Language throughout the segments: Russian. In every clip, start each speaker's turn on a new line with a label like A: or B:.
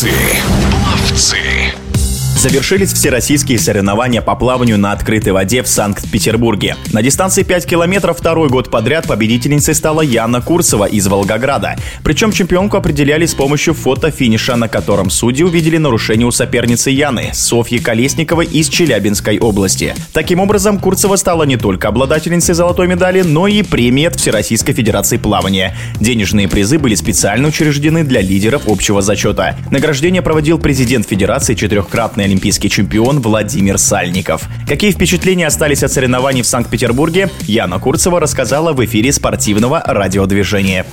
A: Ловцы. Ловцы. Завершились всероссийские соревнования по плаванию на открытой воде в Санкт-Петербурге. На дистанции 5 километров второй год подряд победительницей стала Яна Курцева из Волгограда. Причем чемпионку определяли с помощью фото-финиша, на котором судьи увидели нарушение у соперницы Яны, Софьи Колесниковой из Челябинской области. Таким образом, Курцева стала не только обладательницей золотой медали, но и премии от Всероссийской Федерации плавания. Денежные призы были специально учреждены для лидеров общего зачета. Награждение проводил президент Федерации четырехкратный олимпийский чемпион Владимир Сальников. Какие впечатления остались от соревнований в Санкт-Петербурге, Яна Курцева рассказала в эфире спортивного радиодвижения.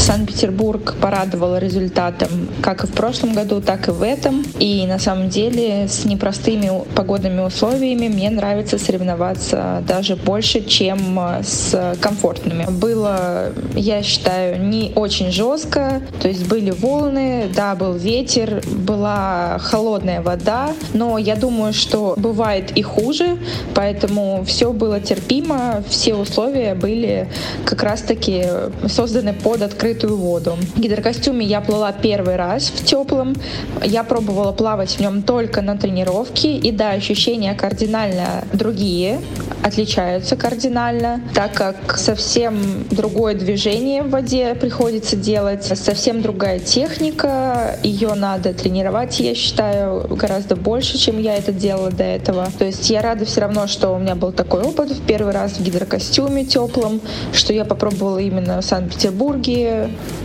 B: Санкт-Петербург порадовал результатом как и в прошлом году, так и в этом. И на самом деле с непростыми погодными условиями мне нравится соревноваться даже больше, чем с комфортными. Было, я считаю, не очень жестко. То есть были волны, да, был ветер, была холодная вода. Но я думаю, что бывает и хуже, поэтому все было терпимо, все условия были как раз-таки созданы под открытым открытую воду. В гидрокостюме я плыла первый раз в теплом. Я пробовала плавать в нем только на тренировке. И да, ощущения кардинально другие, отличаются кардинально, так как совсем другое движение в воде приходится делать, совсем другая техника. Ее надо тренировать, я считаю, гораздо больше, чем я это делала до этого. То есть я рада все равно, что у меня был такой опыт в первый раз в гидрокостюме теплом, что я попробовала именно в Санкт-Петербурге,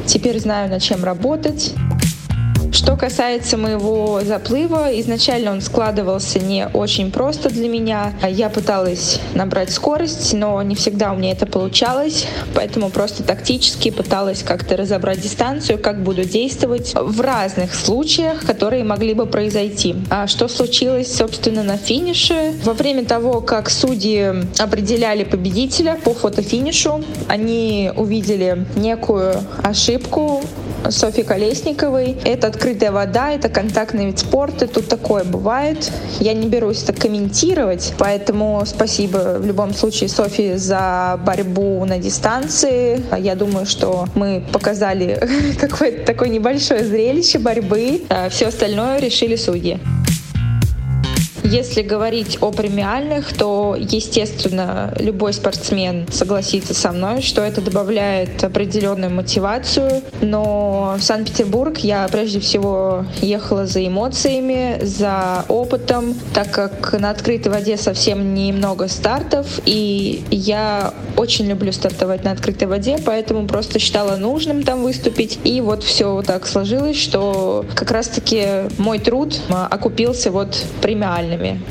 B: Теперь знаю, над чем работать. Что касается моего заплыва, изначально он складывался не очень просто для меня. Я пыталась набрать скорость, но не всегда у меня это получалось, поэтому просто тактически пыталась как-то разобрать дистанцию, как буду действовать в разных случаях, которые могли бы произойти. А что случилось, собственно, на финише? Во время того, как судьи определяли победителя по фотофинишу, они увидели некую ошибку Софьи Колесниковой. Это открытая вода, это контактный вид спорта, тут такое бывает. Я не берусь это комментировать, поэтому спасибо в любом случае Софии за борьбу на дистанции. Я думаю, что мы показали какое-то такое небольшое зрелище борьбы. А Все остальное решили судьи. Если говорить о премиальных, то, естественно, любой спортсмен согласится со мной, что это добавляет определенную мотивацию. Но в Санкт-Петербург я прежде всего ехала за эмоциями, за опытом, так как на открытой воде совсем немного стартов, и я очень люблю стартовать на открытой воде, поэтому просто считала нужным там выступить. И вот все так сложилось, что как раз-таки мой труд окупился вот премиально ними.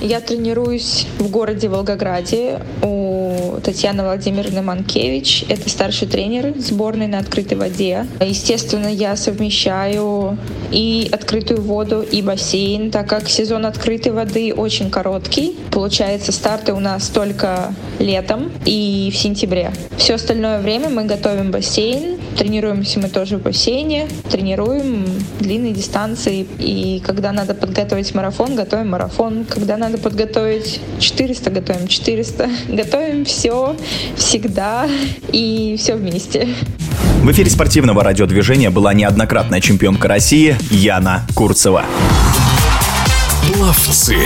B: Я тренируюсь в городе Волгограде у Татьяны Владимировны Манкевич. Это старший тренер сборной на открытой воде. Естественно, я совмещаю и открытую воду, и бассейн, так как сезон открытой воды очень короткий. Получается, старты у нас только летом и в сентябре. Все остальное время мы готовим бассейн, тренируемся мы тоже в бассейне, тренируем длинные дистанции. И когда надо подготовить марафон, готовим марафон. Когда надо подготовить 400, готовим 400. Готовим все всегда и все вместе.
A: В эфире спортивного радиодвижения была неоднократная чемпионка России Яна Курцева.
C: Пловцы.